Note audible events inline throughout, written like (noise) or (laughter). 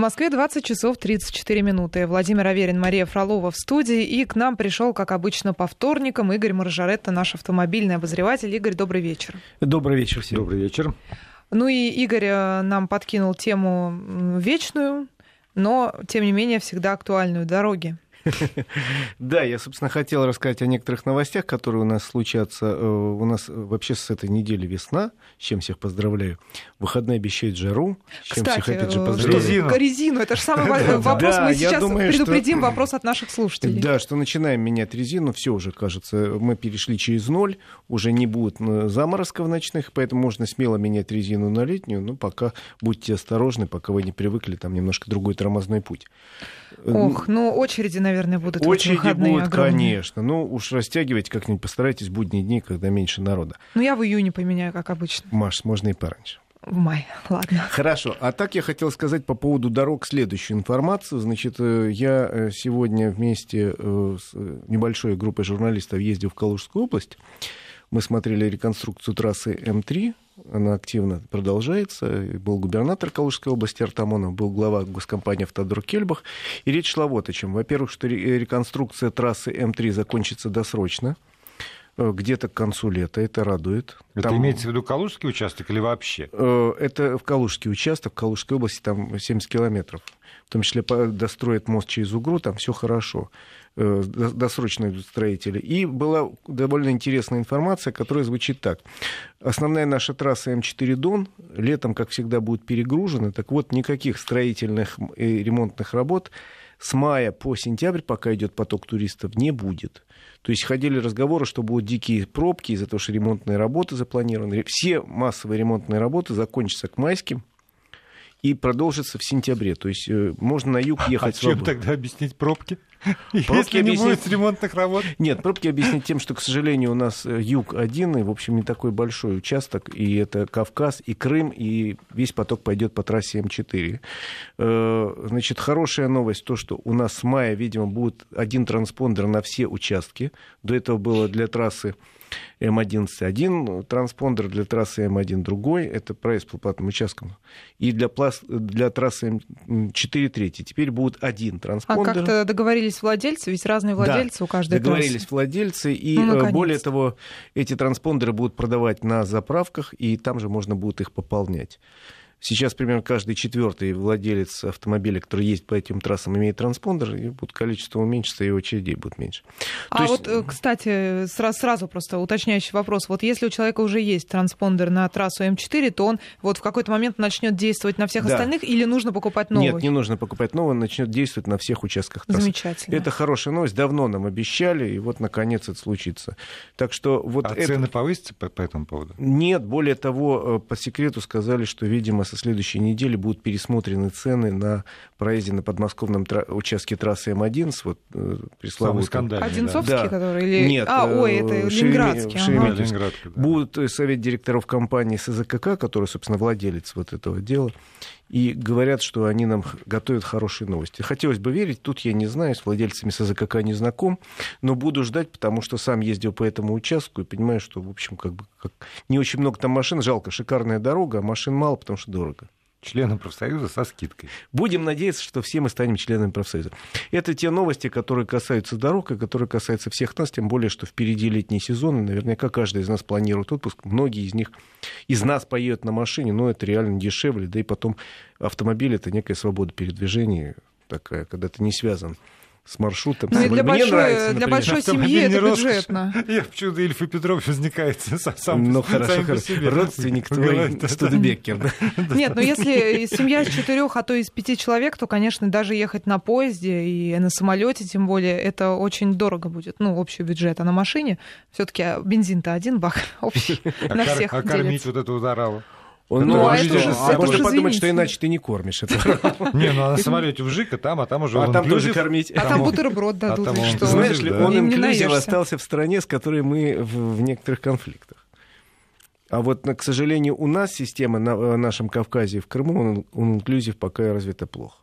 Москве 20 часов 34 минуты. Владимир Аверин, Мария Фролова в студии. И к нам пришел, как обычно, по вторникам Игорь Маржаретта, наш автомобильный обозреватель. Игорь, добрый вечер. Добрый вечер всем. Добрый вечер. Ну и Игорь э, нам подкинул тему вечную, но, тем не менее, всегда актуальную дороги. (laughs) Да, я, собственно, хотел рассказать о некоторых новостях, которые у нас случатся. Э, у нас вообще с этой недели весна, с чем всех поздравляю. Выходные обещают жару, с чем Кстати, всех опять же э, поздравляю. Резину. Резину, это же самый (laughs) вопрос. Мы сейчас предупредим (laughs) вопрос от наших слушателей. Да, что начинаем менять резину, все уже кажется, мы перешли через ноль, уже не будет э, заморозков ночных, поэтому можно смело менять резину на летнюю, но пока будьте осторожны, пока вы не привыкли, там немножко другой тормозной путь. Э, Ох, ну очереди, наверное, будут в эти Очереди выходные будут, огромные. конечно. Ну, уж растягивайте как-нибудь, постарайтесь будние дни, когда меньше народа. Ну я в июне поменяю, как обычно. Маш, можно и пораньше. В мае, ладно. Хорошо. А так я хотел сказать по поводу дорог следующую информацию. Значит, э, я э, сегодня вместе э, с небольшой группой журналистов ездил в Калужскую область. Мы смотрели реконструкцию трассы М3. Она активно продолжается. Был губернатор Калужской области Артамонов, был глава госкомпании «Автодор Кельбах». И речь шла вот о чем. Во-первых, что ре- реконструкция трассы М3 закончится досрочно, где-то к концу лета. Это радует. Это Там- имеется в виду Калужский участок или вообще? Э, Это в Калужский участок, в Калужской области там 70 километров. В том числе достроят мост через Угру, там все хорошо. Э, до- Досрочно идут строители. И была довольно интересная информация, которая звучит так. Основная наша трасса М4 Дон летом, как всегда, будет перегружена. Так вот, никаких строительных и ремонтных работ с мая по сентябрь, пока идет поток туристов, не будет. То есть ходили разговоры, что будут дикие пробки из-за того, что ремонтные работы запланированы. Все массовые ремонтные работы закончатся к майским и продолжатся в сентябре. То есть э, можно на юг А ехать чем свободно. тогда объяснить пробки? Если не объяснить- будет ремонтных работ? Нет, пробки объяснить тем, что, к сожалению, у нас э, юг один, и, в общем, не такой большой участок, и это Кавказ, и Крым, и весь поток пойдет по трассе М4. Э, Значит, хорошая новость, то, что у нас с мая, видимо, будет один транспондер на все участки. До этого было для трассы М11 один транспондер, для трассы М1 другой. Это проезд по платным участкам. И для, плас- для трассы М4 третий. Теперь будет один А транспондер. как-то договорились владельцы, ведь разные владельцы у каждой Договорились трассы. владельцы, и Ну, э, наконец-то. более того, эти транспондеры будут продавать на заправках, и там же можно будет их пополнять. Сейчас примерно каждый четвертый владелец автомобиля, который ездит по этим трассам, имеет транспондер, и будет количество уменьшится, и очередей будет меньше. А То есть- вот, э, кстати, сразу, сразу просто уточняющий вопрос. Вот если у человека уже есть транспондер на трассу М4, то он вот в какой-то момент начнет действовать на всех Да. остальных или нужно покупать новый? Нет, не нужно покупать новый, он начнет действовать на всех участках трассы. Замечательно. Это хорошая новость, давно нам обещали, и вот наконец это случится. Так что вот А это... цены повысятся по, по этому поводу? Нет, более того, э, по секрету сказали, что, видимо, со следующей недели будут пересмотрены цены на проезде на подмосковном тра- участке трассы М11, вот э, Самый скандальный. Одинцовский, Да. который? Или... Нет, а, ой, э, это Шереме- Ленинградский. ага. Шереметьевский. Да, Ленинградка, да. Будут э, совет директоров компании СЗКК, который, собственно, владелец вот этого дела, и говорят, что они нам готовят хорошие новости. Хотелось бы верить, тут я не знаю, с владельцами СЗКК не знаком, но буду ждать, потому что сам ездил по этому участку и понимаю, что, в общем, как бы как... не очень много там машин, жалко, шикарная дорога, а машин мало, потому что дорого. Членам профсоюза со скидкой. Будем надеяться, что все мы станем членами профсоюза. Это те новости, которые касаются дорог и которые касаются всех нас, тем более, что впереди летний сезон, и наверняка каждый из нас планирует отпуск. Многие из них, из нас поедут на машине, но это реально дешевле, да и потом автомобиль — это некая свобода передвижения такая, когда ты не связан с маршрутом. Ну и для Мне большой, нравится, для большой семьи это роскошь. бюджетно. (laughs) Я почему-то Ильф и Петров возникает (laughs) сам, сам, Ну, хорошо, по хорошо. себе. Родственник твой, да, да. Студебеккер, (laughs) да? Нет, но если семья из четырех, а то из пяти человек, то, конечно, даже ехать на поезде и на самолете, тем более, это очень дорого будет. Ну, общий бюджет. А на машине все-таки бензин-то один бак общий А на всех а кормить делится. вот эту ударалу? Он, Ну, а это же- А можно подумать, что иначе ты не кормишь. Это (laughs) Не, ну а на самолете вжик, а там, а там уже А там тоже кормить. А там бутерброд а дадут, что? Знаешь ли, он инклюзив остался в стране, с которой мы в, в некоторых конфликтах. А вот, к сожалению, у нас система на нашем Кавказе и в Крыму, он, он инклюзив пока развита плохо.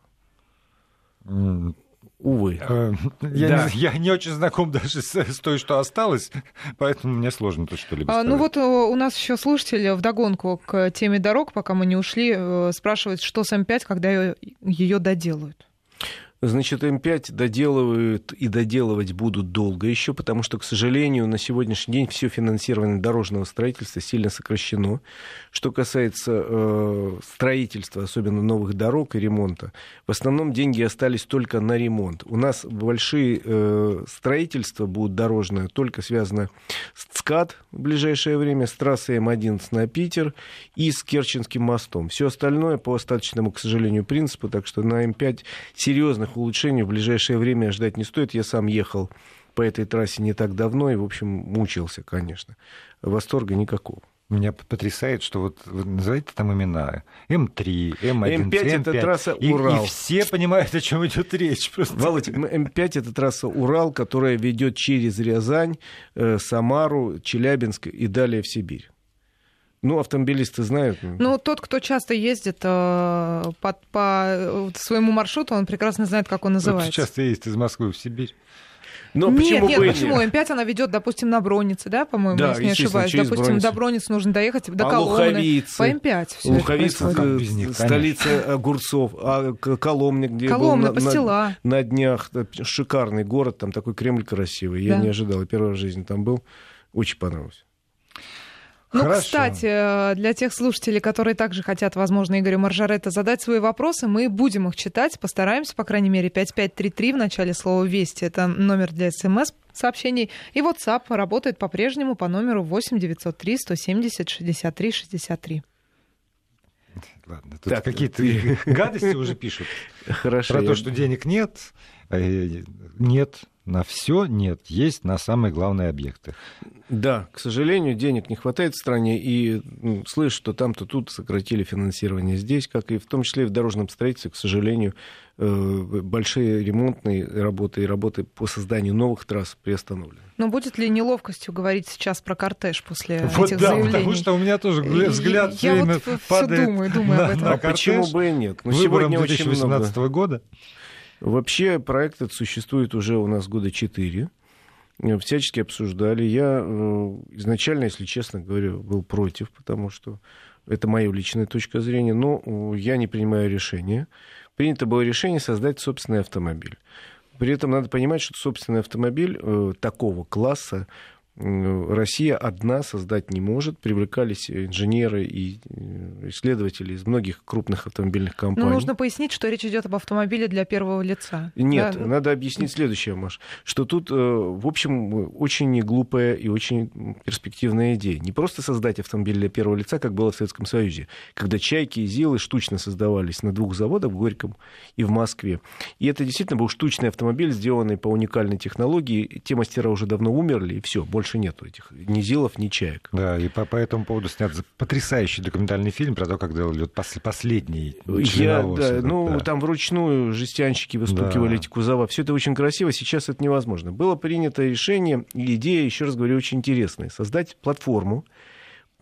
Увы. Э, Я, Да. не, я не очень знаком даже с, с той, что осталось, поэтому мне сложно тут что-либо А, ну вот э, у нас еще слушатель вдогонку к теме дорог, пока мы не ушли, э, спрашивает, что с М5, когда ее, ее доделают. Значит, М5 доделывают и доделывать будут долго еще, потому что, к сожалению, на сегодняшний день все финансирование дорожного строительства сильно сокращено. Что касается э, строительства, особенно новых дорог и ремонта, в основном деньги остались только на ремонт. У нас большие э, строительства будут дорожные, только связано с ЦКАД в ближайшее время, с трассой М11 на Питер и с Керченским мостом. Все остальное по остаточному, к сожалению, принципу, так что на М5 серьезных улучшений в ближайшее время ждать не стоит. Я сам ехал по этой трассе не так давно и, в общем, мучился, конечно. Восторга никакого. Меня потрясает, что вот вы называете там имена М3, М1, М5 это трасса и, Урал. И все понимают, о чем идет речь. (laughs) Просто. Володь, М- М5 это трасса Урал, которая ведет через Рязань, э, Самару, Челябинск и далее в Сибирь. Ну, автомобилисты знают. Ну, тот, кто часто ездит э, по, по э, своему маршруту, он прекрасно знает, как он называется. часто ездит из Москвы в Сибирь. Но нет, почему нет, и почему? М5 она ведет, допустим, на Бронице, да, по-моему, Да, если не ошибаюсь. через Допустим, Броницу. до Броницы нужно доехать до А Коломны. Луховицы? По М5 всё это Луховица, происходит. Как э, без них, столица огурцов, а К- Коломня, где Коломна, был на- на, Пастила. на днях, э, шикарный город, там такой Кремль красивый. Я Да. не ожидал, я первый раз в жизни там был, очень понравилось. Ну, Хорошо. кстати, э, для тех слушателей, которые также хотят, возможно, Игорю Маржаретто задать свои вопросы, мы будем их читать, постараемся, по крайней мере, 5533 в начале слова «Вести». Это номер для СМС-сообщений. И WhatsApp работает по-прежнему по номеру 8 903 170 63 63. Ладно, тут Так, какие-то ты- (laughs) гадости (laughs) уже пишут. Хорошо. Про я- то, что денег нет, э, нет, на все нет, есть на самые главные объекты. Да, к сожалению, денег не хватает в стране, и ну, слышь, что там-то тут сократили финансирование здесь, как и в том числе и в дорожном строительстве, к сожалению, э, большие ремонтные работы и работы по созданию новых трасс приостановлены. Но будет ли неловкостью говорить сейчас про кортеж после Вот этих да, заявлений? потому что у меня тоже взгляд я все время вот падает думаю, думаю на, об этом. на а почему кортеж бы и нет? Ну, выбором сегодня очень много. 2018 года. Вообще проект этот существует уже у нас года четыре. Э, Всячески обсуждали. Я э, изначально, если честно говорю, был против, потому что это моя личная точка зрения, но э, я не принимаю решения. Принято было решение создать собственный автомобиль. При этом надо понимать, что собственный автомобиль такого класса Россия одна создать не может. Привлекались инженеры и э, исследователи из многих крупных автомобильных компаний. Ну, нужно пояснить, что речь идет об автомобиле для первого лица. Нет, Да? надо объяснить следующее, Маш, что тут, э, в общем, очень глупая и очень перспективная идея. Не просто создать автомобиль для первого лица, как было в Советском Союзе, когда «Чайки» и «Зилы» штучно создавались на двух заводах в Горьком и в Москве. И это действительно был штучный автомобиль, сделанный по уникальной технологии. Те мастера уже давно умерли, и все, больше нету этих ни «Зилов», ни «Чаек». Да, и по, по этому поводу снят потрясающий документальный фильм про то, как делали вот пос- последний Я, да, этот, ну, да. там вручную жестянщики выстукивали Да. эти кузова. Все это очень красиво, сейчас это невозможно. Было принято решение, и идея, еще раз говорю, очень интересная. Создать платформу,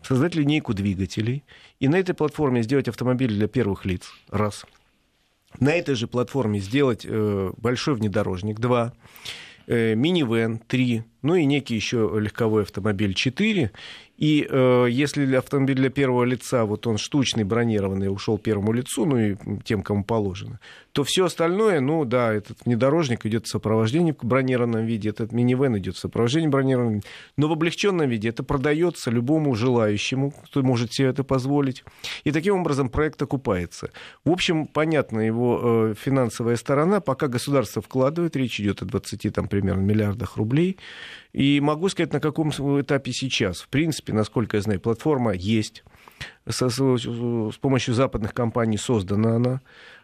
создать линейку двигателей, и на этой платформе сделать автомобиль для первых лиц. Раз. На этой же платформе сделать э, большой внедорожник. Два. Э, минивэн. Три. Ну и некий еще легковой автомобиль. Четыре. И э, если автомобиль для первого лица, вот он штучный, бронированный, ушел первому лицу, ну и тем, кому положено, то все остальное, ну да, этот внедорожник идет в сопровождении в бронированном виде, этот минивэн идет в сопровождении бронированном виде, но в облегченном виде это продается любому желающему, кто может себе это позволить. И таким образом проект окупается. В общем, понятна его э, финансовая сторона, пока государство вкладывает, речь идет о 20 там, примерно миллиардах рублей. И могу сказать, на каком этапе сейчас. В принципе, насколько я знаю, платформа есть. Со- с, помощью западных компаний создана она.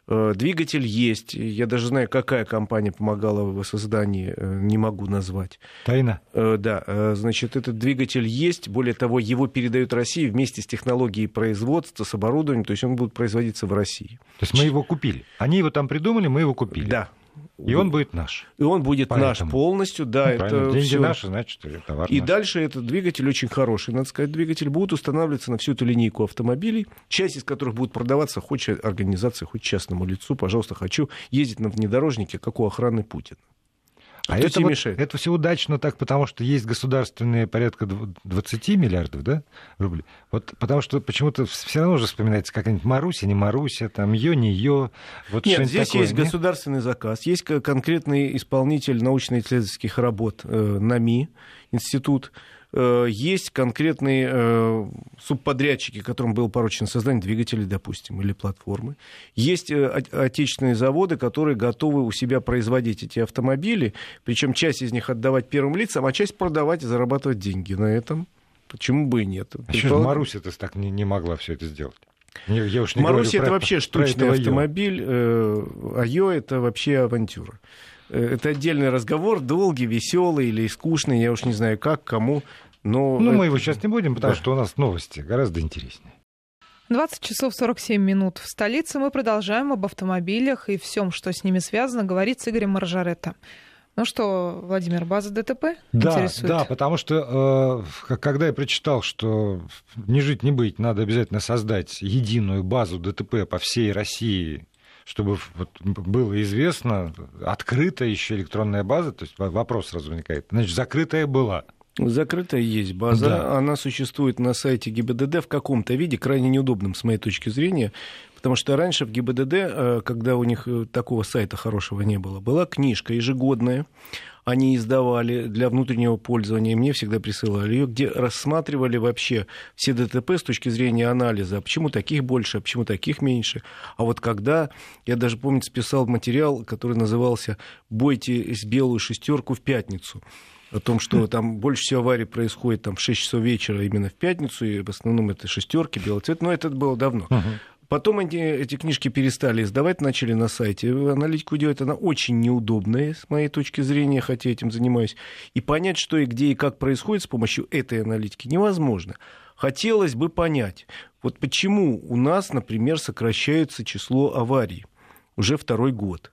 Э, Двигатель есть. Я даже знаю, какая компания помогала в создании, э, не могу назвать. Тайна. Э, Да, значит, этот двигатель есть. Более того, его передают России вместе с технологией производства, с оборудованием. То есть он будет производиться в России. То есть мы его купили. Они его там придумали, мы его купили. Да. И он будет наш. И он будет Поэтому. наш полностью, да. Ну, это правильно. Деньги всё. наши, значит, товар И наш. дальше этот двигатель очень хороший, надо сказать, двигатель будет устанавливаться на всю эту линейку автомобилей, часть из которых будут продаваться хоть организации, хоть частному лицу. Пожалуйста, хочу ездить на внедорожнике, как у охраны Путина. А Кто это, вот- мешает? это все удачно так, потому что есть государственные порядка дв- 20 миллиардов да, рублей. Вот потому что почему-то все равно уже вспоминается какая-нибудь Маруся, не Маруся, там ее, не ее. Вот Нет, здесь такое, есть нет? государственный заказ, есть ко- конкретный исполнитель научно-исследовательских работ э, НАМИ, институт, есть конкретные э, субподрядчики, которым было поручено создание двигателей, допустим, или платформы. Есть э, отечественные заводы, которые готовы у себя производить эти автомобили, причем часть из них отдавать первым лицам, а часть продавать и зарабатывать деньги на этом. Почему бы и нет? А что же Маруся-то так не, не могла все это сделать? Я, я уж не Маруся это про- вообще штучный автомобиль, э, а Йо это вообще авантюра. Э, Это отдельный разговор, долгий, веселый или скучный, я уж не знаю как, кому. Но Ну, это- мы его сейчас не будем, потому Да. что у нас новости гораздо интереснее. 20 часов 47 минут в столице. Мы продолжаем об автомобилях и всем, что с ними связано, говорить с Игорем Маржаретто. Ну что, Владимир, база ДТП Да, интересует? да, потому что э, когда я прочитал, что не жить, не быть, надо обязательно создать единую базу ДТП по всей России, чтобы вот было известно, открытая еще электронная база, то есть вопрос сразу возникает. Значит, закрытая была. Закрытая есть база, Да. она существует на сайте ГИБДД в каком-то виде, крайне неудобном с моей точки зрения, потому что раньше в ГИБДД, э, когда у них э, такого сайта хорошего не было, была книжка ежегодная, они издавали для внутреннего пользования, и мне всегда присылали ее, где рассматривали вообще все ДТП с точки зрения анализа, а почему таких больше, а почему таких меньше. А вот когда, я даже помню, списал материал, который назывался «Бойте с белую шестерку в пятницу», о том, что там больше всего аварий происходит там, в 6 часов вечера именно в пятницу, и в основном это шестерки, белый цвет, но это было давно. Потом эти, эти книжки перестали издавать, начали на сайте. Аналитику делать она очень неудобная, с моей точки зрения, хотя этим занимаюсь. И понять, что и где и как происходит с помощью этой аналитики, невозможно. Хотелось бы понять, вот почему у нас, например, сокращается число аварий уже второй год.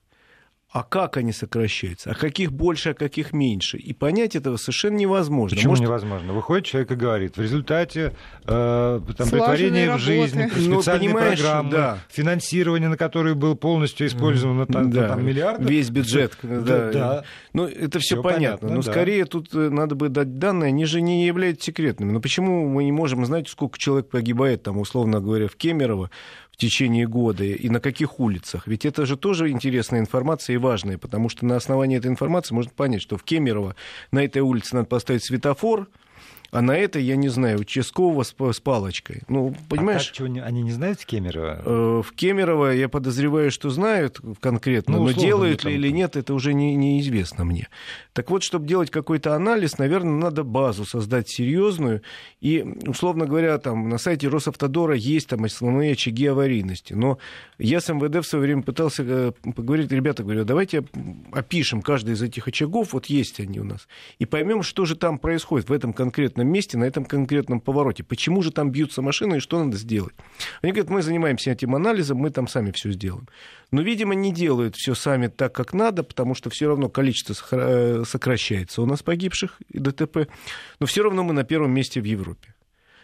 А как они сокращаются? А каких больше, а каких меньше? И понять этого совершенно невозможно. Почему Может, невозможно? Выходит человек и говорит, в результате э, там, притворения в жизнь, Ну, специальные понимаешь, программы, да. финансирование, на которое был полностью использовано там, Да, там, миллиарды. Весь бюджет. Да, Да, да. Ну, это все Всё понятно. понятно, Но да. скорее тут э, надо бы дать данные, они же не являются секретными. Но почему мы не можем знать, сколько человек погибает, там, условно говоря, в Кемерово течение года и на каких улицах? Ведь это же тоже интересная информация и важная, потому что на основании этой информации можно понять, что в Кемерово на этой улице надо поставить светофор, а на этой, я не знаю, участкового с, с палочкой. Ну, понимаешь? А как, чего они не знают Кемерово? Э, В Кемерово я подозреваю, что знают конкретно, Ну, но делают ли или нет, это уже не, неизвестно мне. Так вот, чтобы делать какой-то анализ, наверное, надо базу создать серьезную. И, условно говоря, там на сайте Росавтодора есть там основные очаги аварийности. Но я с МВД в свое время пытался э, поговорить, ребята, говорю, давайте опишем каждый из этих очагов, вот есть они у нас, и поймем, что же там происходит в этом конкретном месте, на этом конкретном повороте. Почему же там бьются машины и что надо сделать? Они говорят, мы занимаемся этим анализом, мы там сами все сделаем. Но, видимо, не делают все сами так, как надо, потому что все равно количество сохра- сокращается у нас погибших и ДТП. Но все равно мы на первом месте в Европе.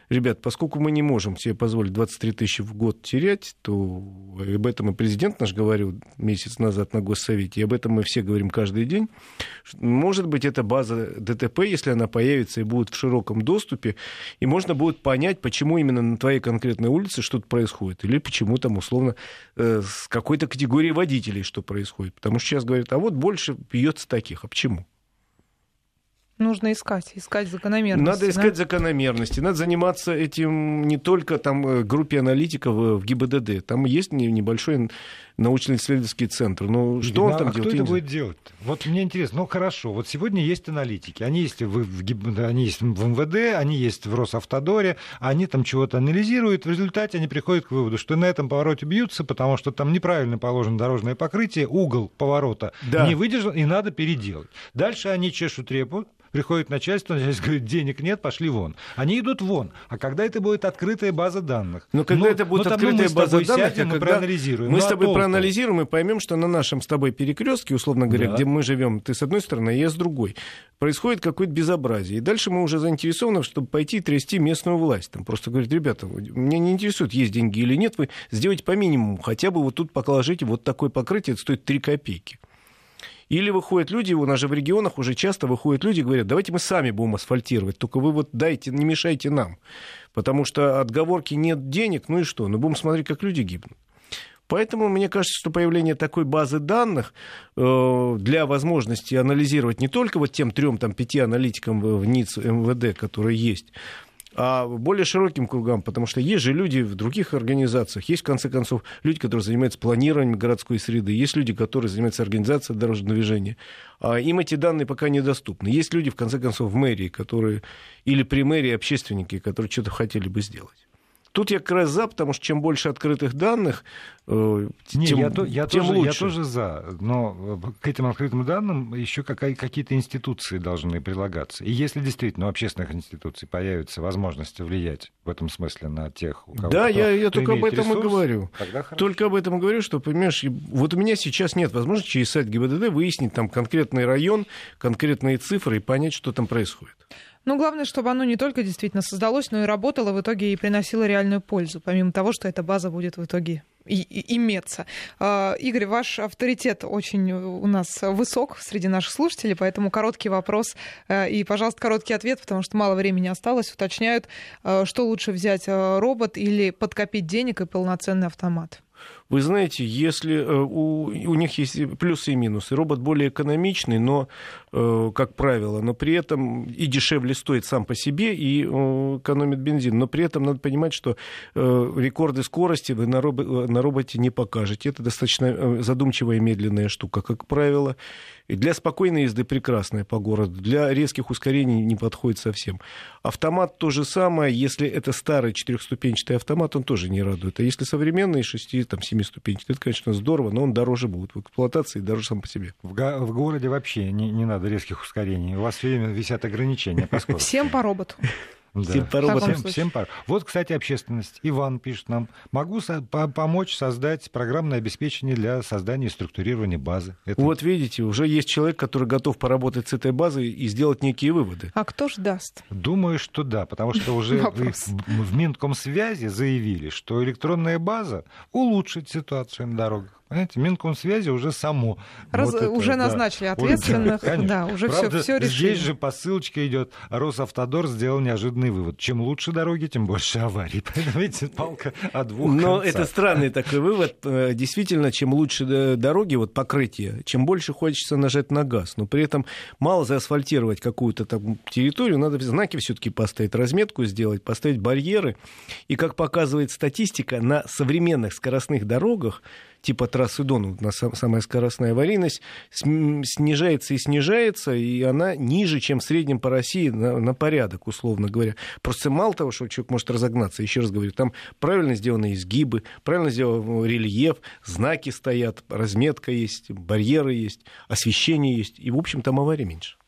Ребят, поскольку мы не можем себе позволить 23 тысячи в год терять, то об этом и президент наш говорил месяц назад на Госсовете, и об этом мы все говорим каждый день. Может быть, эта база ДТП, если она появится и будет в широком доступе, и можно будет понять, почему именно на твоей конкретной улице что-то происходит, или почему там, условно, э, с какой-то категорией водителей что происходит. Потому что сейчас говорят, а вот больше бьется таких. А почему? Нужно искать, искать закономерности. Надо искать закономерности, надо заниматься этим не только там э, группе аналитиков э, в ГИБДД. Там есть не- небольшой научно-исследовательский центр. Но что он Ну, там а делает? кто это будет делать? Вот мне интересно. Ну хорошо, вот сегодня есть аналитики, они есть в, в они есть в МВД, они есть в Росавтодоре, они там чего-то анализируют. В результате они приходят к выводу, что на этом повороте бьются, потому что там неправильно положено дорожное покрытие, угол поворота Да. не выдержан и надо переделать. Дальше они чешут репу, Приходит начальство, начальство говорит, денег нет, пошли вон. Они идут вон. А когда это будет открытая база данных? Но когда Ну, это будет ну, ну, открытая мы база данных, сядем а и когда проанализируем. Мы Ну, с а тобой толку? Проанализируем и поймем, что на нашем с тобой перекрестке, условно говоря, Да. где мы живем, ты с одной стороны, а я с другой, происходит какое-то безобразие. И дальше мы уже заинтересованы, чтобы пойти трясти местную власть. Там просто говорят, ребята, меня не интересует, есть деньги или нет, вы сделайте по минимуму, хотя бы вот тут положите вот такое покрытие, это стоит 3 копейки. Или выходят люди, у нас же в регионах уже часто выходят люди и говорят, давайте мы сами будем асфальтировать, только вы вот дайте, не мешайте нам. Потому что отговорки нет денег, ну и что? Ну будем смотреть, как люди гибнут. Поэтому мне кажется, что появление такой базы данных э, для возможности анализировать не только вот тем трем, там, пяти аналитикам в НИЦ МВД, которые есть, а более широким кругам, потому что есть же люди в других организациях, есть, в конце концов, люди, которые занимаются планированием городской среды, есть люди, которые занимаются организацией дорожного движения. А им эти данные пока недоступны. Есть люди, в конце концов, в мэрии, которые, или при мэрии общественники, которые что-то хотели бы сделать. Тут я как раз за, потому что чем больше открытых данных, э, Не, тем, я, то- я тем тоже, лучше. я тоже за, но э, к этим открытым данным еще какие-то институции должны прилагаться. И если действительно у общественных институций появится возможность влиять в этом смысле на тех, у кого Да, кто- я, я кто только об этом и ресурс, говорю. тогда хорошо. Только об этом и говорю, что, понимаешь, и вот у меня сейчас нет возможности через сайт ГИБДД выяснить там конкретный район, конкретные цифры и понять, что там происходит. Ну, главное, чтобы оно не только действительно создалось, но и работало в итоге и приносило реальную пользу, помимо того, что эта база будет в итоге и- и- иметься. А, Игорь, ваш авторитет очень у нас высок среди наших слушателей, поэтому короткий вопрос э, и, пожалуйста, короткий ответ, потому что мало времени осталось. Уточняют, э, что лучше взять, э, робот или подкопить денег и полноценный автомат? Вы знаете, если э, у, у них есть плюсы и минусы. Робот более экономичный, но, э, как правило, но при этом и дешевле стоит сам по себе, и э, экономит бензин. Но при этом надо понимать, что рекорды скорости вы на, робо- на роботе не покажете. Это достаточно задумчивая и медленная штука, как правило. И для спокойной езды прекрасная по городу. Для резких ускорений не подходит совсем. Автомат то же самое. Если это старый четырехступенчатый автомат, он тоже не радует. А если современный, шести, там, семиступенчатый, это, конечно, здорово, но он дороже будет в эксплуатации, дороже сам по себе. В, го- в городе вообще не, не надо резких ускорений. У вас все время висят ограничения по скорости. Всем по роботу. Да. Роботам. таком Всем, всем пар. Вот, кстати, общественность. Иван пишет нам. Могу со- по- помочь создать программное обеспечение для создания и структурирования базы. Это Вот видите, уже есть человек, который готов поработать с этой базой и сделать некие выводы. А кто ж даст? Думаю, что да, потому что уже (laughs) в Минкомсвязи заявили, что электронная база улучшит ситуацию на дорогах. Понимаете, Минкомсвязи уже само. Раз- вот это, уже да. назначили Вот, ответственных, конечно. да, уже Правда, всё решили. Здесь же по ссылочке идет. Росавтодор сделал неожиданный вывод. Чем лучше дороги, тем больше аварий. (laughs) Поэтому, видите, палка о двух Но концах. это странный такой вывод. Э, Действительно, чем лучше э, дороги, вот покрытие, чем больше хочется нажать на газ. Но при этом мало заасфальтировать какую-то там территорию, надо знаки все-таки поставить, разметку сделать, поставить барьеры. И как показывает статистика, на современных скоростных дорогах типа трассы Дон, вот у нас сам- самая скоростная аварийность, снижается и снижается, и она ниже, чем в среднем по России на, на порядок, условно говоря. Просто мало того, что человек может разогнаться, еще раз говорю, там правильно сделаны изгибы, правильно сделан рельеф, знаки стоят, разметка есть, барьеры есть, освещение есть, и, в общем, там аварий меньше.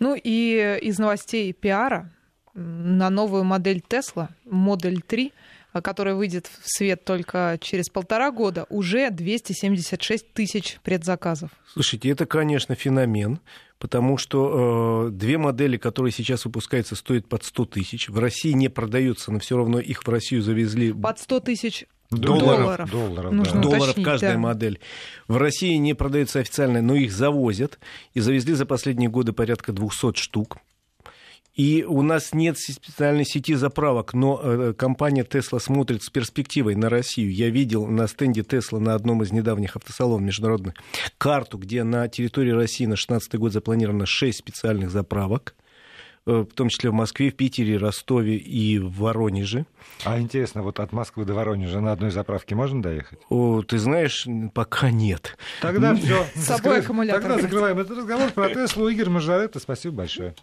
Ну и из новостей пиара на новую модель Tesla, Модель 3, а, которая выйдет в свет только через полтора года, уже 276 тысяч предзаказов. Слушайте, это, конечно, феномен, потому что э, две модели, которые сейчас выпускаются, стоят под 100 тысяч. В России не продаются, но все равно их в Россию завезли Под 100 тысяч Долларов. Долларов, Нужно да. долларов уточнить, каждая да. модель. В России не продаются официально, но их завозят. И завезли за последние годы порядка 200 штук. И у нас нет специальной сети заправок, но э, компания Tesla смотрит с перспективой на Россию. Я видел на стенде Tesla на одном из недавних автосалонов международных карту, где на территории России на 2016 год запланировано 6 специальных заправок, э, в том числе в Москве, в Питере, Ростове и в Воронеже. А интересно, вот от Москвы до Воронежа на одной заправке можно доехать? О, ты знаешь, пока нет. Тогда все. С собой аккумулятор Тогда закрываем этот разговор про Теслу. Игорь Мажоретто, спасибо большое.